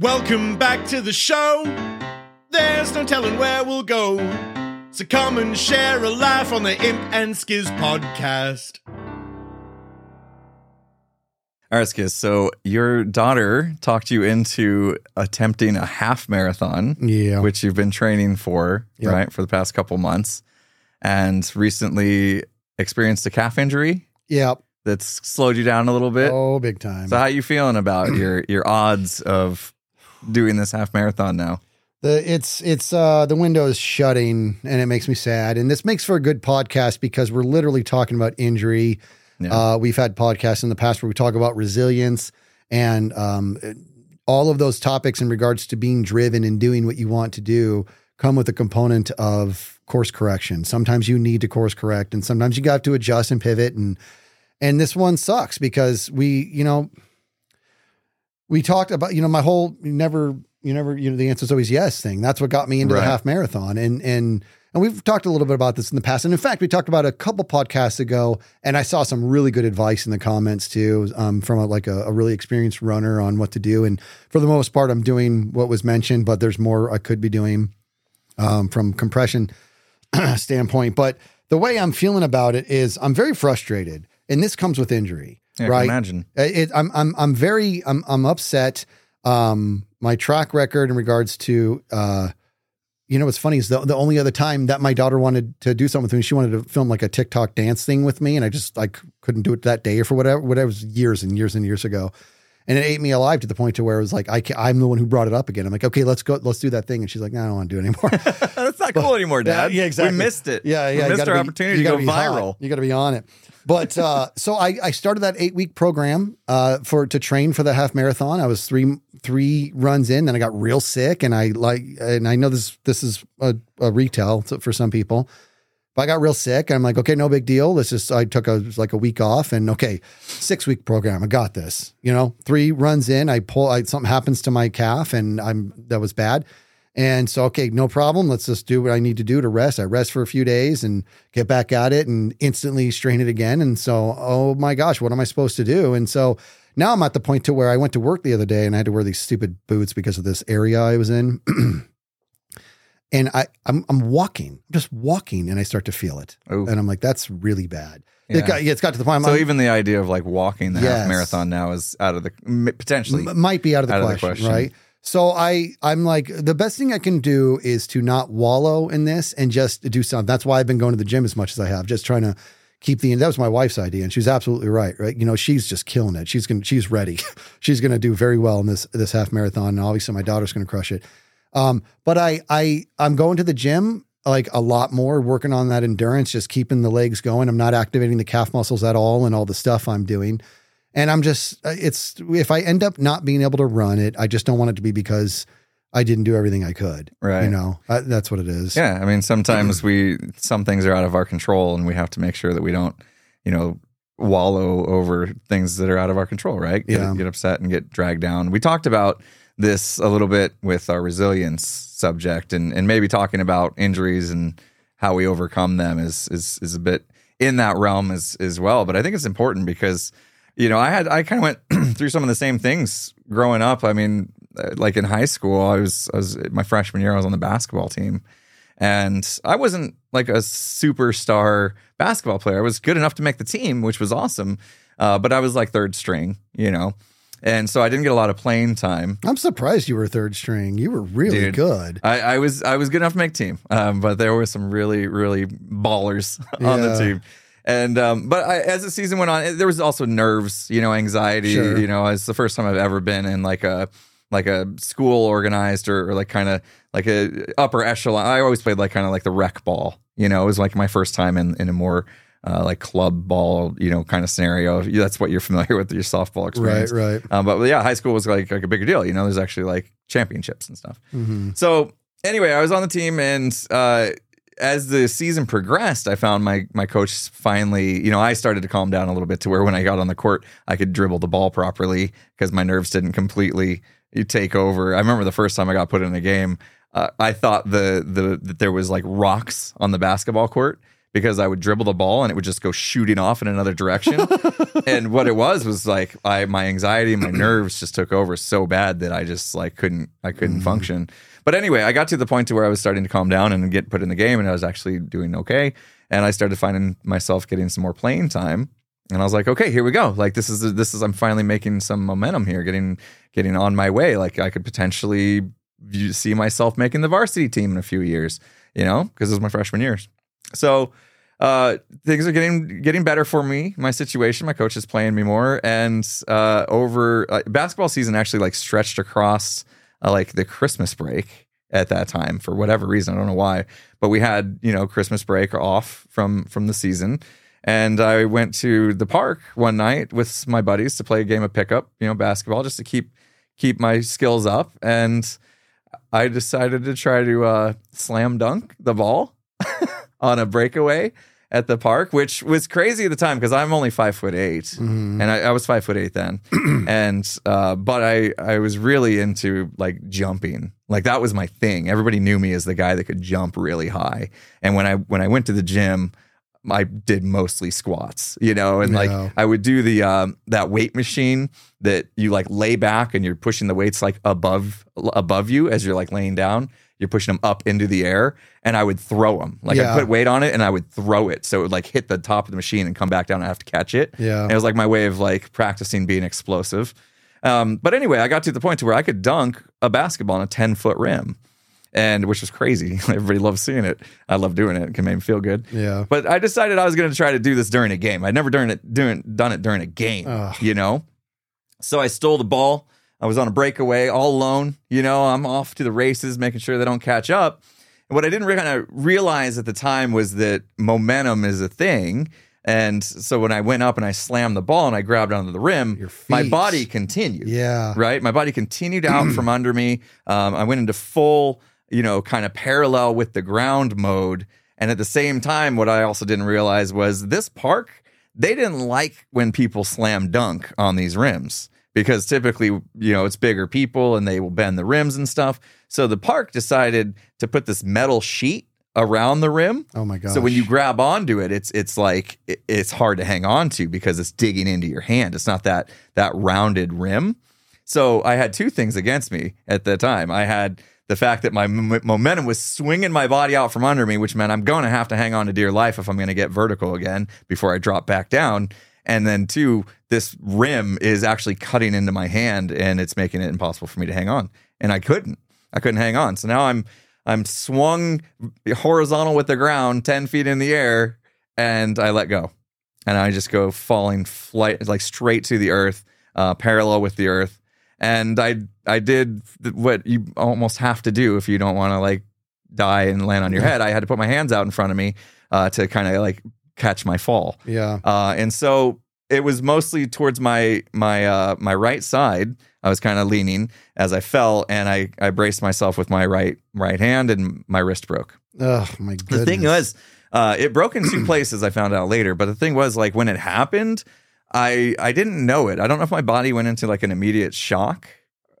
Welcome back to the show. There's no telling where we'll go. So come and share a laugh on the Imp and Skizz podcast. All right, Skizz. So your daughter talked you into attempting a half marathon, Yeah. which you've been training for, Yep. right, for the past couple months, and recently experienced a calf injury Yeah. that's slowed you down a little bit. Oh, big time. So how you feeling about your your odds of doing this half marathon now? The it's it's uh the window is shutting and it makes me sad. And this makes for a good podcast because we're literally talking about injury. Yeah. Uh we've had podcasts in the past where we talk about resilience and um all of those topics in regards to being driven and doing what you want to do come with a component of course correction. Sometimes you need to course correct and sometimes you got to adjust and pivot and and this one sucks because we, you know, we talked about, you know, my whole you never, you never, you know, the answer is always yes thing. That's what got me into Right. the half marathon. And and and we've talked a little bit about this in the past. And in fact, we talked about it a couple podcasts ago, and I saw some really good advice in the comments too, um, from a, like a, a really experienced runner on what to do. And for the most part, I'm doing what was mentioned, but there's more I could be doing um, from compression standpoint. But the way I'm feeling about it is I'm very frustrated, and this comes with injury, Yeah, I can right? imagine. It, I'm I'm I'm very I'm I'm upset. Um, my track record in regards to uh, you know what's funny is the the only other time that my daughter wanted to do something with me, she wanted to film like a TikTok dance thing with me, and I just like couldn't do it that day or for whatever whatever it was years and years and years ago. And it ate me alive to the point to where it was like I I'm the one who brought it up again. I'm like, okay, let's go, let's do that thing. And she's like, no, I don't want to do it anymore. That's not cool anymore, Dad. Yeah, exactly. We missed it. Yeah, yeah. We you missed our be- opportunity to go be hot. viral. You got to be on it. But uh, so I, I started that eight week program uh, for to train for the half marathon. I was three three runs in, then I got real sick, and I like, and I know this this is a, a retell to- for some people. But I got real sick. And I'm like, okay, no big deal. This is I took a, like a week off and okay, six week program. I got this, you know, three runs in, I pull, I, something happens to my calf and I'm, that was bad. And so, okay, no problem. Let's just do what I need to do to rest. I rest for a few days and get back at it and instantly strain it again. And so, oh my gosh, what am I supposed to do? And so now I'm at the point to where I went to work the other day and I had to wear these stupid boots because of this area I was in. and I, I'm, I'm walking, I'm just walking, and I start to feel it, Ooh. and I'm like, that's really bad. Yeah. It got, it's got to the point. I'm So even the idea of like walking the half marathon now is out of the potentially. might be out of the, out of the question, question. right? So I, I'm like, the best thing I can do is to not wallow in this and just do something. That's why I've been going to the gym as much as I have, just trying to keep the. That was my wife's idea, and she's absolutely right. Right? You know, she's just killing it. She's gonna, she's ready. she's gonna do very well in this this half marathon, and obviously my daughter's gonna crush it. Um, but I, I, I'm going to the gym like a lot more, working on that endurance, just keeping the legs going. I'm not activating the calf muscles at all, and all the stuff I'm doing. And I'm just, uh, it's, if I end up not being able to run it, I just don't want it to be because I didn't do everything I could. Right. You know, uh, that's what it is. Yeah, I mean, sometimes we some things are out of our control, and we have to make sure that we don't, you know, wallow over things that are out of our control. Right? Get, Yeah. get upset and get dragged down. We talked about this a little bit with our resilience subject, and and maybe talking about injuries and how we overcome them is is is a bit in that realm as as well. But I think it's important because you know I had I kind of went through some of the same things growing up. I mean, uh, like in high school, I was I was my freshman year. I was on the basketball team. And I wasn't like a superstar basketball player. I was good enough to make the team, which was awesome. Uh, but I was like third string, you know. And so I didn't get a lot of playing time. I'm surprised you were third string. You were really Dude. good. I, I was I was good enough to make team, um, but there were some really really ballers on the team. And um, but I, as the season went on, it- there was also nerves, you know, anxiety. Sure. You know, it's the first time I've ever been in like a like a school organized or, or like kind of like a upper echelon. I always played like kind of like the rec ball. You know, it was like my first time in in a more uh, like club ball, you know, kind of scenario. That's what you're familiar with your softball experience, Right, right. um, but yeah, high school was like like a bigger deal. You know, there's actually like championships and stuff. Mm-hmm. So anyway, I was on the team, and uh, as the season progressed, I found my my coach finally. You know, I started to calm down a little bit to where when I got on the court, I could dribble the ball properly because my nerves didn't completely take over. I remember the first time I got put in a game, uh, I thought the the that there was like rocks on the basketball court because I would dribble the ball and it would just go shooting off in another direction. and what it was was like I my anxiety and my nerves just took over so bad that I just like couldn't I couldn't function. But anyway, I got to the point to where I was starting to calm down and get put in the game and I was actually doing okay. And I started finding myself getting some more playing time. And I was like, okay, here we go. Like this is this is I'm finally making some momentum here, getting getting on my way. Like I could potentially see myself making the varsity team in a few years, you know, because it was my freshman years. So uh, things are getting getting better for me. My situation, my coach is playing me more, and uh, over uh, basketball season actually like stretched across uh, like the Christmas break at that time for whatever reason. I don't know why, but we had you know Christmas break off from from the season. And I went to the park one night with my buddies to play a game of pickup, you know, basketball, just to keep keep my skills up. And I decided to try to uh, slam dunk the ball on a breakaway at the park, which was crazy at the time because I'm only five foot 8 Mm-hmm. and I, I was five foot eight then. and uh, but I I was really into like jumping, like that was my thing. Everybody knew me as the guy that could jump really high. And when I when I went to the gym. I did mostly squats, you know, and like I would do the um, that weight machine that you like lay back and you're pushing the weights like above above you as you're like laying down. You're pushing them up into the air, and I would throw them. Like Yeah. I put weight on it, and I would throw it, so it would like hit the top of the machine and come back down. and I have to catch it. Yeah. And it was like my way of like practicing being explosive. Um, but anyway, I got to the point to where I could dunk a basketball on a 10 foot rim, and which was crazy. Everybody loves seeing it. I love doing it. It can make me feel good. Yeah. But I decided I was going to try to do this during a game. I'd never done it doing done it during a game. Ugh. You know. So I stole the ball. I was on a breakaway all alone. You know, I'm off to the races, making sure they don't catch up. And what I didn't kind of realize at the time was that momentum is a thing. And so when I went up and I slammed the ball and I grabbed onto the rim, my body continued Yeah. right? My body continued out from under me. Um, I went into full, you know, kind of parallel with the ground mode. And at the same time, what I also didn't realize was this park, they didn't like when people slam dunk on these rims because typically, you know, it's bigger people and they will bend the rims and stuff. So the park decided to put this metal sheet around the rim. Oh my god! So when you grab onto it, it's it's like it- it's hard to hang on to because it's digging into your hand. It's not that that rounded rim. So I had two things against me at the time. I had the fact that my m- momentum was swinging my body out from under me, which meant I'm going to have to hang on to dear life if I'm going to get vertical again before I drop back down. And then two, this rim is actually cutting into my hand and it's making it impossible for me to hang on. And I couldn't. I couldn't hang on. So now I'm I'm swung horizontal with the ground, 10 feet in the air, and I let go. And I just go falling flight like straight to the earth, uh, parallel with the earth. And I I did what you almost have to do if you don't want to like die and land on your head. I had to put my hands out in front of me uh, to kind of like catch my fall. yeah. Uh, and so it was mostly towards my my uh, my right side. I was kind of leaning as I fell, and I I braced myself with my right right hand, and my wrist broke. Oh my goodness. The thing was, uh, it broke in two places. I found out later, but the thing was, like when it happened, I I didn't know it. I don't know if my body went into like an immediate shock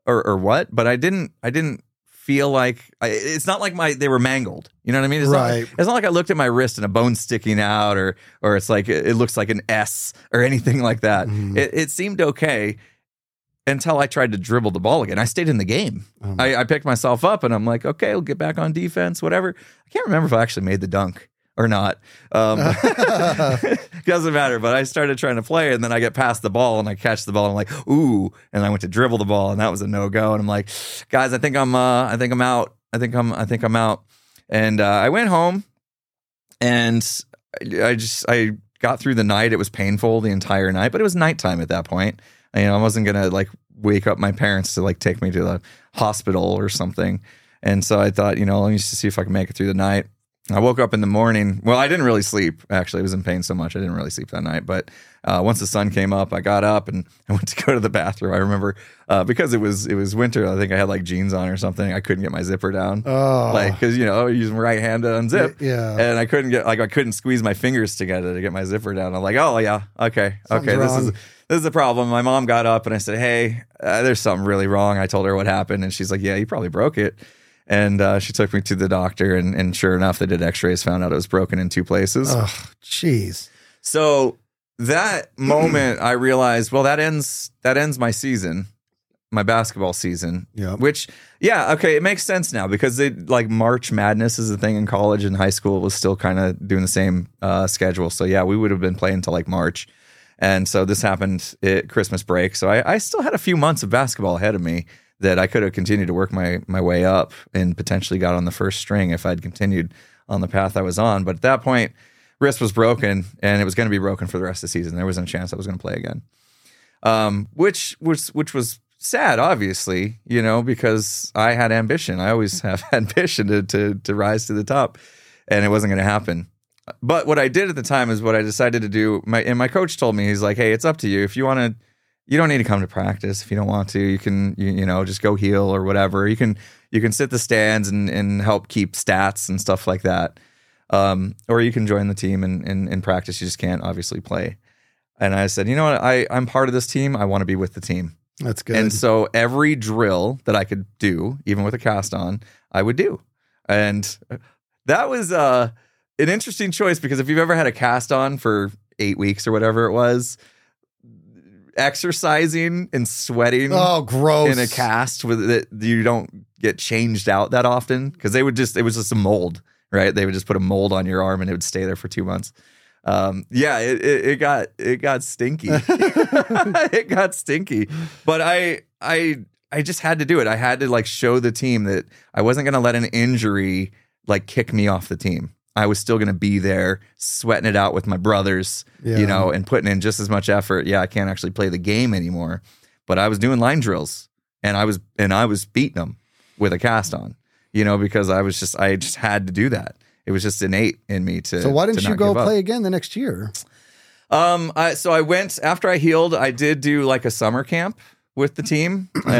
or or what, but I didn't I didn't feel like I, it's not like my they were mangled. You know what I mean? It's Right. Not, it's not like I looked at my wrist and a bone sticking out, or or it's like it, looks like an S or anything like that. Mhm. It, it seemed okay until I tried to dribble the ball again. I stayed in the game. Oh I, I picked myself up and I'm like, okay, we'll get back on defense, whatever. I can't remember if I actually made the dunk or not. Um, doesn't matter. But I started trying to play and then I get past the ball and I catch the ball and I'm like, ooh, and I went to dribble the ball and that was a no go. And I'm like, guys, I think I'm, uh, I think I'm out. I think I'm, I think I'm out. And uh, I went home and I just, I got through the night. It was painful the entire night, but it was nighttime at that point. You know, I wasn't gonna like wake up my parents to like take me to the hospital or something. And so I thought, you know, let me just see if I can make it through the night. I woke up in the morning. Well, I didn't really sleep. Actually, I was in pain so much I didn't really sleep that night. But uh, once the sun came up, I got up and I went to go to the bathroom. I remember uh, because it was it was winter. I think I had like jeans on or something. I couldn't get my zipper down, Oh. like because you know I use my right hand to unzip. Yeah. and I couldn't get like I couldn't squeeze my fingers together to get my zipper down. I'm like, oh yeah, okay, Something's okay, this is this is a problem. My mom got up and I said, hey, uh, there's something really wrong. I told her what happened, and she's like, yeah, you probably broke it. And uh, she took me to the doctor, and, and sure enough, they did X-rays, found out it was broken in two places. Oh, jeez. So that moment, I realized, well, that ends that ends my season, my basketball season. Yeah. Which, yeah, okay, it makes sense now because they like March Madness is a thing in college and high school. Was still kind of doing the same uh, schedule. So yeah, we would have been playing until like March, and so this happened at Christmas break. So I, I still had a few months of basketball ahead of me that I could have continued to work my my way up and potentially got on the first string if I'd continued on the path I was on. But at that point, wrist was broken and it was going to be broken for the rest of the season. There wasn't a chance I was going to play again. Um, which was which was sad, obviously, you know, because I had ambition. I always have ambition to to to rise to the top, and it wasn't going to happen. But what I did at the time is what I decided to do. My and my coach told me he's like, "Hey, it's up to you. If you want to, you don't need to come to practice. If you don't want to, you can you, you know just go heal or whatever. You can you can sit the stands and and help keep stats and stuff like that." um, or you can join the team and in, in, practice. You just can't obviously play. And I said, you know what? I, I'm part of this team. I want to be with the team. That's good. And so every drill that I could do, even with a cast on, I would do. And that was uh, an interesting choice because if you've ever had a cast on for eight weeks or whatever it was, exercising and sweating oh, gross. in a cast with it, you don't get changed out that often because they would just, it was just a mold right? They would just put a mold on your arm and it would stay there for two months. Um, yeah, it, it, it, got it got stinky. it got stinky. But I I I just had to do it. I had to like show the team that I wasn't gonna let an injury like kick me off the team. I was still gonna be there, sweating it out with my brothers, Yeah. you know, and putting in just as much effort. Yeah, I can't actually play the game anymore, but I was doing line drills and I was and I was beating them with a cast on you know, because I was just I just had to do that. It was just innate in me to. so why didn't you go play again the next year? Um, I, so I went after I healed. I did do like a summer camp with the team, uh,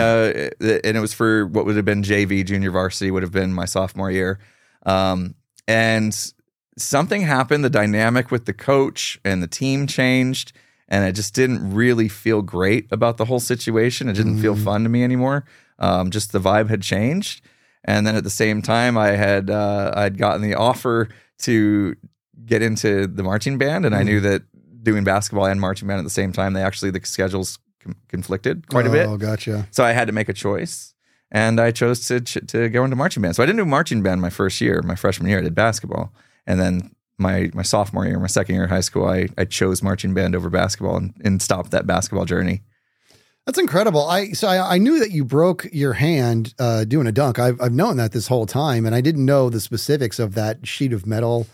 and it was for what would have been JV junior varsity would have been my sophomore year. Um, and something happened. The dynamic with the coach and the team changed, and I just didn't really feel great about the whole situation. It didn't feel fun to me anymore. Um, just the vibe had changed, and then at the same time, I had uh, I'd gotten the offer to get into the marching band, and I knew that doing basketball and marching band at the same time, they actually the schedules com- conflicted quite a bit. Oh, gotcha. So I had to make a choice, and I chose to to go into marching band. So I didn't do marching band my first year, my freshman year. I did basketball, and then my my sophomore year, my second year of high school, I I chose marching band over basketball and, and stopped that basketball journey. That's incredible. I so I, I knew that you broke your hand uh, doing a dunk. I've I've known that this whole time, and I didn't know the specifics of that sheet of metal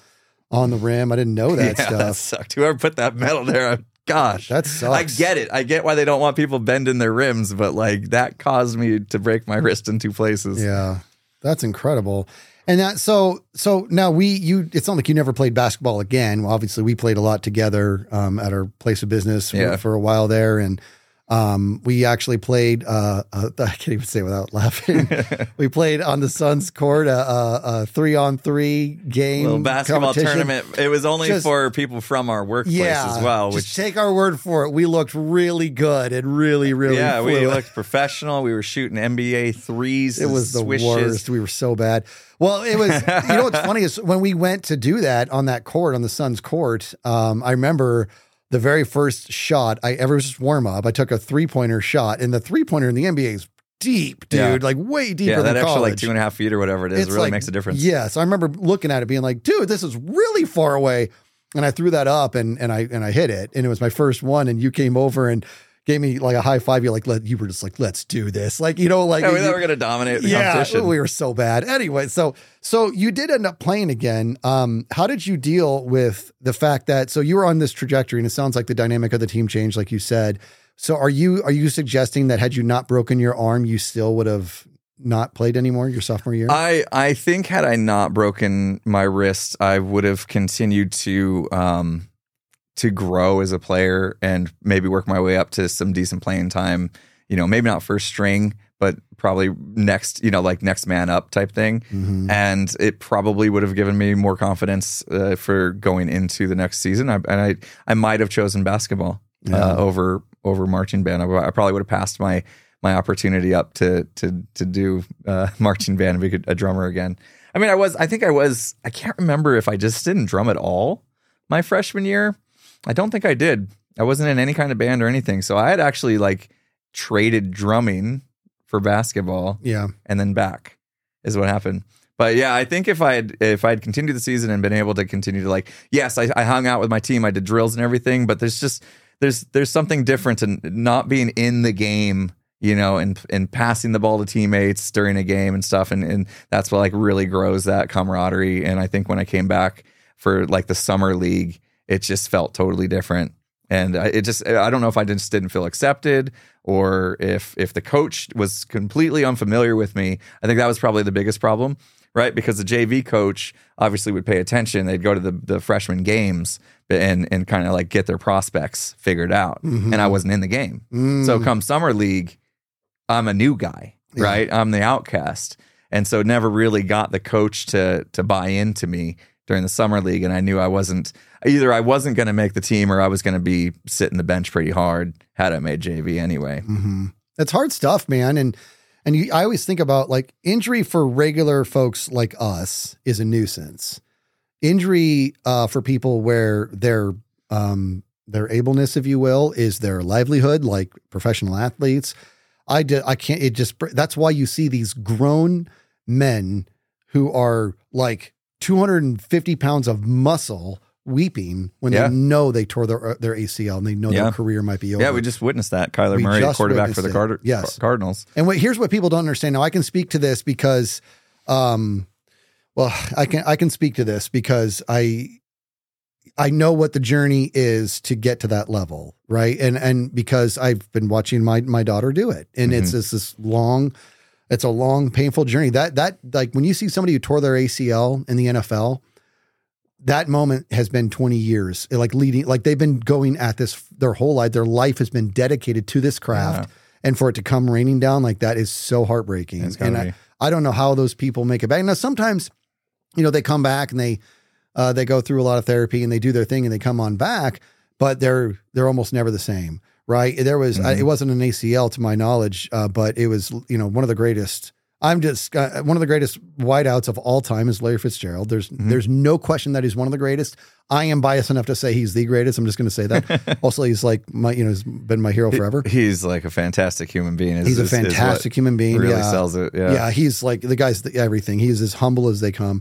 on the rim. I didn't know that yeah, that stuff. sucked. Whoever put that metal there, gosh, That sucks. I get it. I get why they don't want people bending their rims, but like that caused me to break my wrist in two places. Yeah, that's incredible. And that so so now we you it's not like you never played basketball again. Well, obviously we played a lot together um, at our place of business for, Yeah. for a while there, and um, we actually played. Uh, uh, I can't even say without laughing. we played on the Suns court a, a, a three on three game Little basketball tournament. It was only Just- for people from our workplace Yeah, as well, just which take our word for it. We looked really good and really, really. yeah, we looked professional. We were shooting NBA threes. It was the swishes. worst. We were so bad. Well, it was. you know what's funny is when we went to do that on that court on the Suns court. Um, I remember the very first shot I ever was just warm up. I took a three pointer shot, and the three pointer in the NBA is deep, dude. Yeah. Like way deeper Yeah, that extra college. like two and a half feet or whatever it is It's really like- makes a difference. Yes, yeah, so I remember looking at it, being like, "Dude, this is really far away." And I threw that up, and and I and I hit it, and it was my first one. And you came over and gave me like a high five. You're like, Let, you were just like, "Let's do this," like you know, like Yeah, we thought we were gonna dominate the yeah, competition. we were so bad. Anyway, so so you did end up playing again. Um, how did you deal with the fact that so you were on this trajectory, and it sounds like the dynamic of the team changed, like you said. So are you are you suggesting that had you not broken your arm, you still would have not played anymore your sophomore year? I I think had I not broken my wrist, I would have continued to um to grow as a player and maybe work my way up to some decent playing time. You know, maybe not first string, but probably next, you know, like next man up type thing. Mhm. And it probably would have given me more confidence uh, for going into the next season. I, and I I might have chosen basketball Yeah. uh, over over marching band. I, I probably would have passed my my opportunity up to to to do uh, marching band and be a drummer again. I mean, I was I think I was I can't remember if I just didn't drum at all my freshman year. I don't think I did. I wasn't in any kind of band or anything. So I had actually like traded drumming for basketball Yeah. and then back is what happened. But yeah, I think if I had if I had continued the season and been able to continue to like, yes, I, I hung out with my team, I did drills and everything, but there's just there's there's something different in not being in the game, you know, and and passing the ball to teammates during a game and stuff, and and that's what like really grows that camaraderie. And I think when I came back for like the summer league, it just felt totally different. And I- it just I don't know if I just didn't feel accepted or if if the coach was completely unfamiliar with me. I think that was probably the biggest problem, right? Because the JV coach obviously would pay attention. They'd go to the the freshman games and and kind of like get their prospects figured out. Mm-hmm. And I wasn't in the game. So mm. come summer league, I'm a new guy, Yeah. right? I'm the outcast. And so never really got the coach to to buy into me during the summer league and I knew I wasn't either I wasn't going to make the team or I was going to be sitting the bench pretty hard had I made JV anyway. hmm It's hard stuff, man. And and you, I always think about like injury for regular folks like us is a nuisance. Injury uh, for people where their um, their ableness, if you will, is their livelihood, like professional athletes. I did. I can't. It just. That's why you see these grown men who are like 250 pounds of muscle weeping when Yeah. they know they tore their their ACL and they know Yeah. their career might be over. Yeah, we just witnessed that. Kyler We Murray, quarterback for the Card- Yes. Cardinals. And what, here's what people don't understand. Now I can speak to this because, um, well, I can I can speak to this because I I know what the journey is to get to that level, right? And and because I've been watching my my daughter do it, and it's Mm-hmm. just this long, it's a long, painful journey. That that like when you see somebody who tore their ACL in the NFL. That moment has been 20 years, like leading, like they've been going at this their whole life. Their life has been dedicated to this craft and for it to come raining down like that is so heartbreaking. And. I, I don't know how those people make it back. Now sometimes, you know, they come back and they uh, they go through a lot of therapy and they do their thing and they come on back, but they're they're almost never the same, right? There was I, it wasn't an ACL to my knowledge, uh, but it was you know one of the greatest. I'm just uh, one of the greatest wideouts of all time is Larry Fitzgerald. There's there's no question that he's one of the greatest. I am biased enough to say he's the greatest. I'm just going to say that. also, he's like my you know he's been my hero forever. He's like a fantastic human being. is- He's a fantastic human being. Really yeah. sells it. Yeah. Yeah, he's like the guy's the, everything. He's as humble as they come.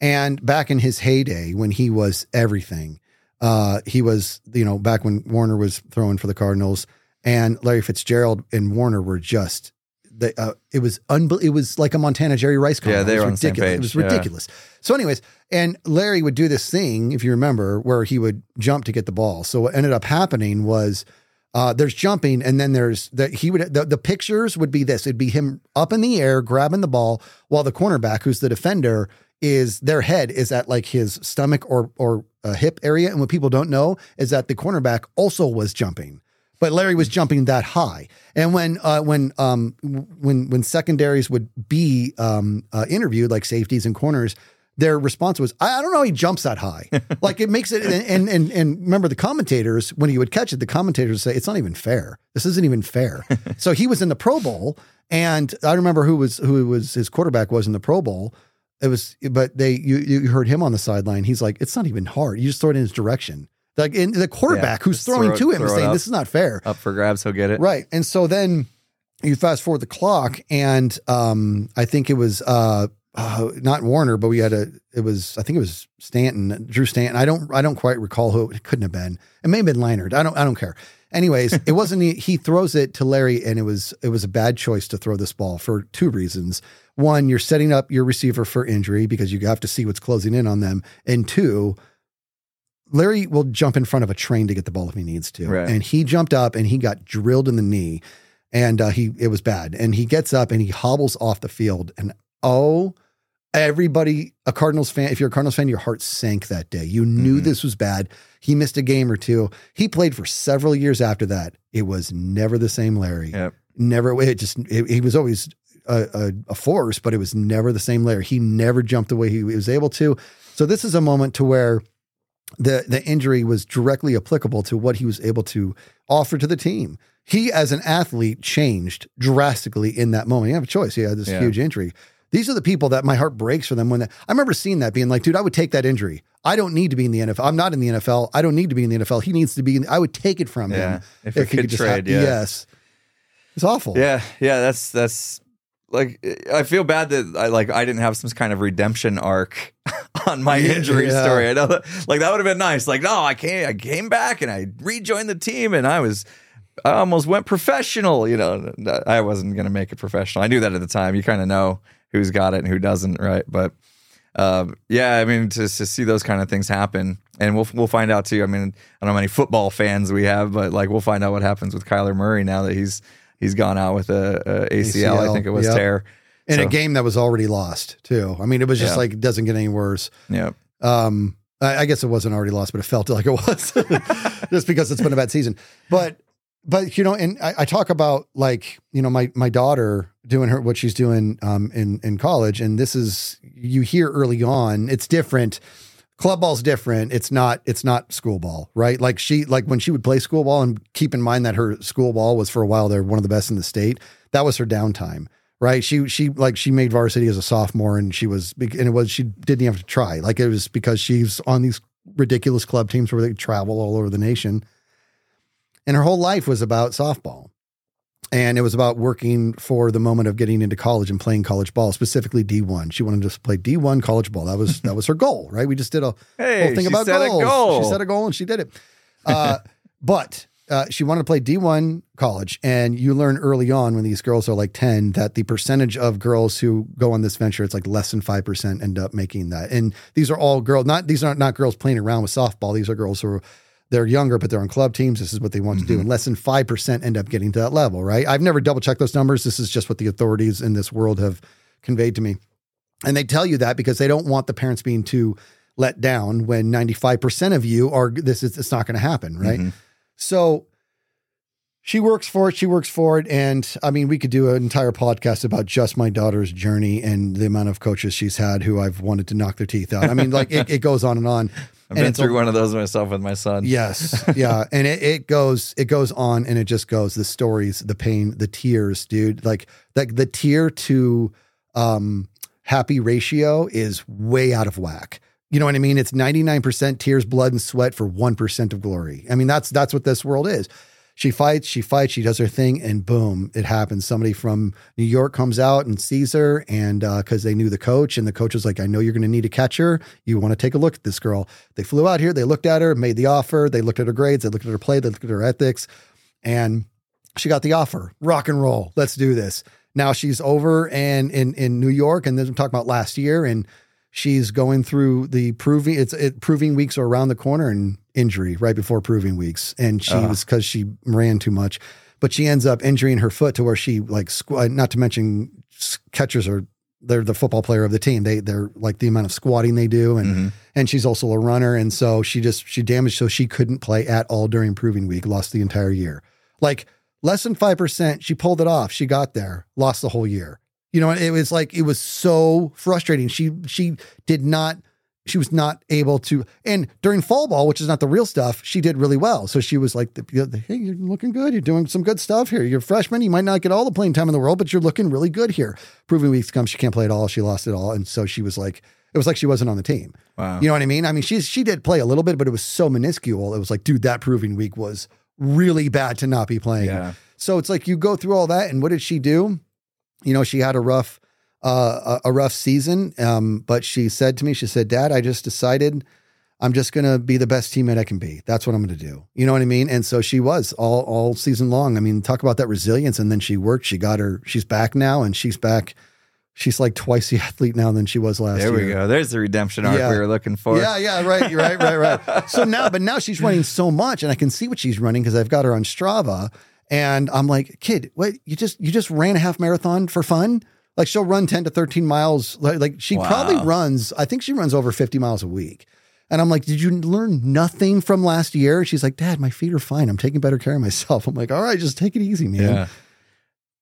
And back in his heyday, when he was everything, uh, he was you know back when Warner was throwing for the Cardinals, and Larry Fitzgerald and Warner were just. They, uh, it was unbel- It was like a Montana Jerry Rice combo. Yeah, they It was were on the same ridiculous. It was Yeah. ridiculous. So, anyways, and Larry would do this thing, if you remember, where he would jump to get the ball. So what ended up happening was uh, there's jumping, and then there's that he would the, the pictures would be this. It'd be him up in the air grabbing the ball while the cornerback, who's the defender, is their head is at like his stomach or or uh, hip area. And what people don't know is that the cornerback also was jumping. But Larry was jumping that high, and when uh, when um, when when secondaries would be um, uh, interviewed, like safeties and corners, their response was, "I, I don't know, how he jumps that high." like it makes it, and and and remember the commentators when he would catch it, the commentators say it's not even fair. This isn't even fair. so he was in the Pro Bowl, and I remember who was who was his quarterback was in the Pro Bowl. It was, but they you you heard him on the sideline. He's like, it's not even hard. You just throw it in his direction. Like in the quarterback who's throwing throw to him is saying, up. this is not fair. Up for grabs, he'll get it. Right. And so then you fast forward the clock, and um, I think it was uh, uh, not Warner, but we had a. It was I think it was Stanton, Drew Stanton. I don't I don't quite recall who it couldn't have been. It may have been Leinart. I don't I don't care. Anyways, it wasn't. He, throws it to Larry, and it was it was a bad choice to throw this ball for two reasons. One, you're setting up your receiver for injury because you have to see what's closing in on them, and two. Larry will jump in front of a train to get the ball if he needs to. Right. And he jumped up and he got drilled in the knee and uh, he it was bad. And he gets up and he hobbles off the field. And oh, everybody, a Cardinals fan, if you're a Cardinals fan, your heart sank that day. You knew Mhm. this was bad. He missed a game or two. He played for several years after that. It was never the same Larry. Yep. Never. It just it, he was always a, a, a force, but it was never the same Larry. He never jumped the way he was able to. So this is a moment to where the the injury was directly applicable to what he was able to offer to the team. he as an athlete changed drastically in that moment. He had a choice. He had this Yeah. huge injury. These are the people that my heart breaks for them when they, I remember seeing that being like, dude, I would take that injury. I don't need to be in the NFL. I'm not in the NFL. I don't need to be in the NFL. He needs to be in I would take it from Yeah. him. If we he could just trade, have- yeah. Yes. It's awful. Yeah, yeah, that's that's like I feel bad that I like I didn't have some kind of redemption arc on my injury yeah. story. I know that like that would have been nice. Like, no, I came I came back and I rejoined the team and I was I almost went professional, you know. I wasn't going to make it professional. I knew that at the time. You kind of know who's got it and who doesn't, right? But um, yeah, I mean, to, to see those kind of things happen, and we'll we'll find out too. I mean, I don't know how many football fans we have, but like we'll find out what happens with Kyler Murray now that he's he's gone out with a, a ACL, I think it was yep. tear. In So- a game that was already lost too. I mean, it was just Yeah. like it doesn't get any worse. Yeah, Um, I, I guess it wasn't already lost, but it felt like it was just because it's been a bad season. But but you know, and I, I talk about like you know my my daughter doing her what she's doing um in in college, and this is you hear early on it's different. Club ball's different. It's not. It's not school ball, right? Like she, like when she would play school ball, and keep in mind that her school ball was for a while there one of the best in the state. That was her downtime, right? She, she like she made varsity as a sophomore, and she was, and it was she didn't even have to try. Like it was because she's on these ridiculous club teams where they travel all over the nation, and her whole life was about softball. And it was about working for the moment of getting into college and playing college ball, specifically D1. She wanted to play D1 college ball. That was that was her goal, right? We just did a Hey, whole thing she about set a goals. goal. She set a goal and she did it. Uh, but uh, she wanted to play D1 college, and you learn early on when these girls are like ten that the percentage of girls who go on this venture, it's like less than five percent end up making that. And these are all girls. Not these are not girls playing around with softball. These are girls who are they're younger, but they're on club teams. This is what they want to do. And less than 5% end up getting to that level, right? I've never double checked those numbers. This is just what the authorities in this world have conveyed to me. And they tell you that because they don't want the parents being too let down when 95% of you are this is it's not going to happen, right? Mhm. So she works for it, she works for it and I mean we could do an entire podcast about just my daughter's journey and the amount of coaches she's had who I've wanted to knock their teeth out. I mean like it, it goes on and on. I've And been through one of those myself with my son. Yes. Yeah. and it, it goes, it goes on and it just goes. The stories, the pain, the tears, dude. Like like the tear to um happy ratio is way out of whack. You know what I mean? It's 99% tears, blood, and sweat for 1% of glory. I mean, that's that's what this world is. She fights, she fights, she does her thing, and boom, it happens. Somebody from New York comes out and sees her, and uh, because they knew the coach, and the coach was like, I know you're going to need a catcher. You want to take a look at this girl. They flew out here, they looked at her, made the offer, they looked at her grades, they looked at her play, they looked at her ethics, and she got the offer. Rock and roll. Let's do this. Now she's over and in in New York, and then I'm talking about last year, and she's going through the proving it's it, proving weeks are around the corner and injury right before proving weeks, and she Uh-huh. was because she ran too much, but she ends up injuring her foot to where she like squ- not to mention catchers are they're the football player of the team. They they're like the amount of squatting they do, and Mhm. and she's also a runner, and so she just she damaged so she couldn't play at all during proving week, lost the entire year. Like less than five percent, she pulled it off. She got there, lost the whole year. You know, it was like it was so frustrating. She she did not she was not able to and during fall ball which is not the real stuff she did really well so she was like hey you're looking good you're doing some good stuff here you're a freshman you might not get all the playing time in the world but you're looking really good here proving weeks come she can't play at all she lost it all and so she was like it was like she wasn't on the team Wow. you know what I mean? I mean, she's she did play a little bit, but it was so minuscule. It was like, dude, that proving week was really bad to not be playing. Yeah. So it's like you go through all that, and what did she do? You know, she had a rough, uh, a, a rough season. Um, but she said to me, she said, "Dad, I just decided I'm just gonna be the best teammate I can be. That's what I'm gonna do. You know what I mean?" And so she was all all season long. I mean, talk about that resilience. And then she worked. She got her. She's back now, and she's back. She's like twice the athlete now than she was last year. There year. we go. There's the redemption arc Yeah. we were looking for. Yeah, yeah, right, right, right, right. So now, but now she's running so much, and I can see what she's running because I've got her on Strava, and I'm like, kid, what? You just you just ran a half marathon for fun? Like she'll run ten to thirteen miles. Like, like she Wow. probably runs. I think she runs over fifty miles a week. And I'm like, did you learn nothing from last year? She's like, Dad, my feet are fine. I'm taking better care of myself. I'm like, all right, just take it easy, man. Yeah.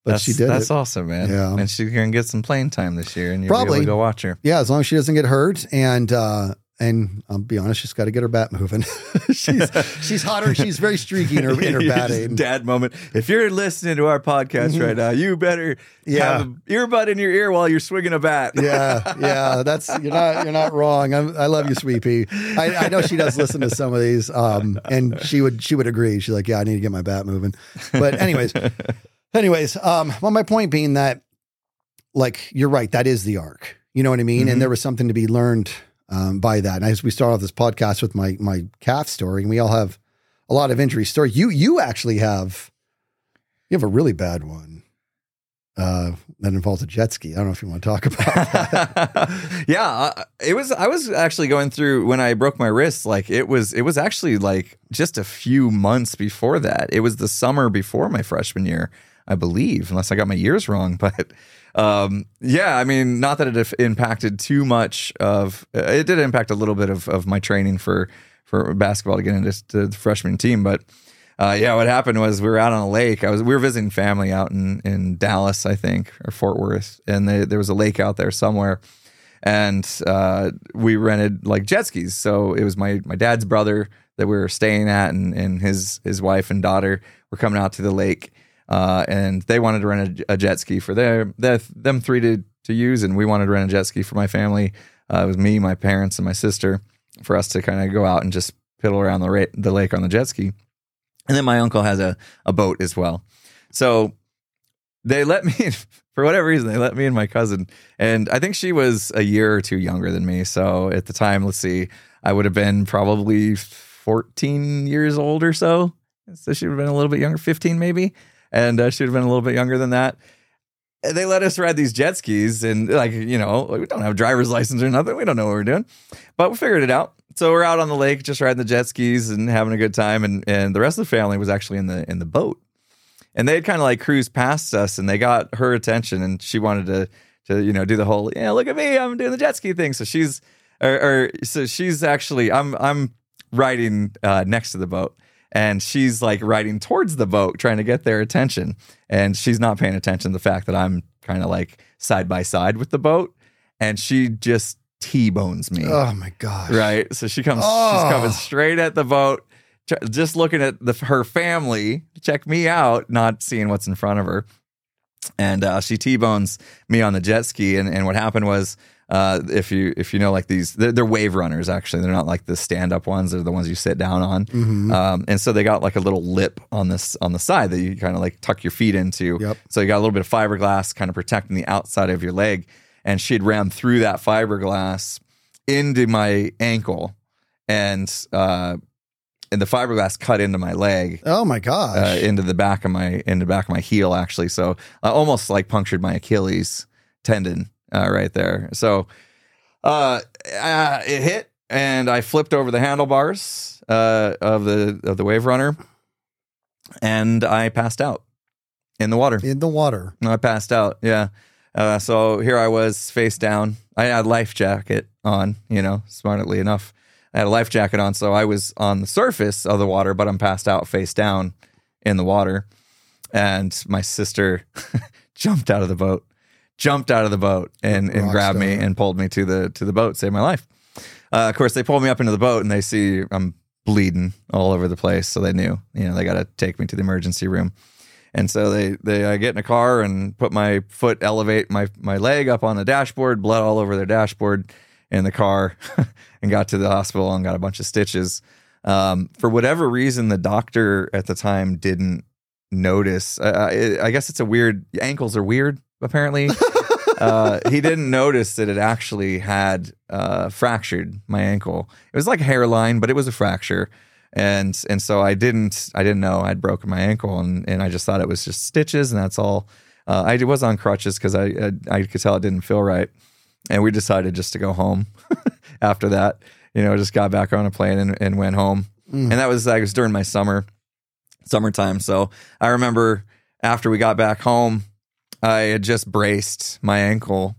But that's, she did That's it. awesome, man. Yeah. And she's gonna get some playing time this year, and you'll be Probably. able to go watch her. Yeah, as long as she doesn't get hurt. And uh, and I'll be honest, she's got to get her bat moving. she's she's hotter. She's very streaky in her in her batting. Dad moment. If you're listening to our podcast right now, you better Yeah. have an earbud in your ear while you're swinging a bat. yeah, yeah, that's you're not you're not wrong. I'm, I love you, Sweepy. I, I know she does listen to some of these, um, and she would she would agree. She's like, yeah, I need to get my bat moving. But anyways, anyways, um, well, my point being that, like, you're right. That is the arc. You know what I mean? Mhm. And there was something to be learned um, by that. And as we start off this podcast with my my calf story, and we all have a lot of injury story. You you actually have you have a really bad one. Uh, that involves a jet ski. I don't know if you want to talk about that. yeah, uh, it was. I was actually going through when I broke my wrist. Like it was. It was actually like just a few months before that. It was the summer before my freshman year, I believe, unless I got my years wrong. But um, yeah, I mean, not that it impacted too much of. uh, It did impact a little bit of, of my training for for basketball to get into the freshman team, but. Uh, yeah, what happened was we were out on a lake. I was we were visiting family out in in Dallas, I think, or Fort Worth, and they, there was a lake out there somewhere, and uh, we rented like jet skis. So it was my my dad's brother that we were staying at, and, and his his wife and daughter were coming out to the lake, uh, and they wanted to rent a, a jet ski for their, their them three to to use, and we wanted to rent a jet ski for my family. Uh, it was me, my parents, and my sister for us to kind of go out and just piddle around the ra- the lake on the jet ski. And then my uncle has a, a boat as well. So they let me, for whatever reason, they let me and my cousin. And I think she was a year or two younger than me. So at the time, let's see, I would have been probably 14 years old or so. So she would have been a little bit younger, 15 maybe. And uh, she would have been a little bit younger than that. They let us ride these jet skis. And like, you know, we don't have a driver's license or nothing. We don't know what we're doing. But we figured it out. So we're out on the lake, just riding the jet skis and having a good time. And and the rest of the family was actually in the in the boat, and they had kind of like cruised past us, and they got her attention, and she wanted to to you know do the whole yeah look at me I'm doing the jet ski thing. So she's or, or so she's actually I'm I'm riding uh, next to the boat. And she's like riding towards the boat, trying to get their attention. And she's not paying attention to the fact that I'm kind of like side by side with the boat. And she just T bones me. oh my gosh! Right. So she comes, Oh. she's coming straight at the boat, just looking at the, her family, check me out, not seeing what's in front of her. And uh, she T-bones me on the jet ski. And, and what happened was, uh, if you if you know like these, they're, they're wave runners. Actually, they're not like the stand up ones. They're the ones you sit down on. Mhm. Um, and so they got like a little lip on this on the side that you kind of like tuck your feet into. Yep. So you got a little bit of fiberglass kind of protecting the outside of your leg. And she'd ran through that fiberglass into my ankle, and uh, and the fiberglass cut into my leg. Oh my gosh! Uh, into the back of my in the back of my heel actually so I almost like punctured my achilles tendon uh, right there so uh, uh it hit and i flipped over the handlebars uh of the of the wave runner and i passed out in the water in the water. I passed out. Yeah. Uh, so here I was face down. I had a life jacket on, you know, smartly enough. I had a life jacket on. So I was on the surface of the water, but I'm passed out face down in the water. And my sister jumped out of the boat, jumped out of the boat and, and grabbed me and pulled me to the, to the boat, saved my life. Uh, of course, they pulled me up into the boat and they see I'm bleeding all over the place. So they knew, you know, they got to take me to the emergency room. And so they they I get in a car and put my foot elevate my my leg up on the dashboard, blood all over their dashboard in the car, and got to the hospital and got a bunch of stitches. Um, for whatever reason, the doctor at the time didn't notice. Uh, I, I guess it's a weird. Ankles are weird, apparently. uh, he didn't notice that it actually had uh, fractured my ankle. It was like a hairline, but it was a fracture and and so I didn't I didn't know I'd broken my ankle and and I just thought it was just stitches and that's all. Uh, I was on crutches because I, I I could tell it didn't feel right, and we decided just to go home after that. You know, just got back on a plane and, and went home, Mm. and that was that was during my summer summertime. So I remember after we got back home, I had just braced my ankle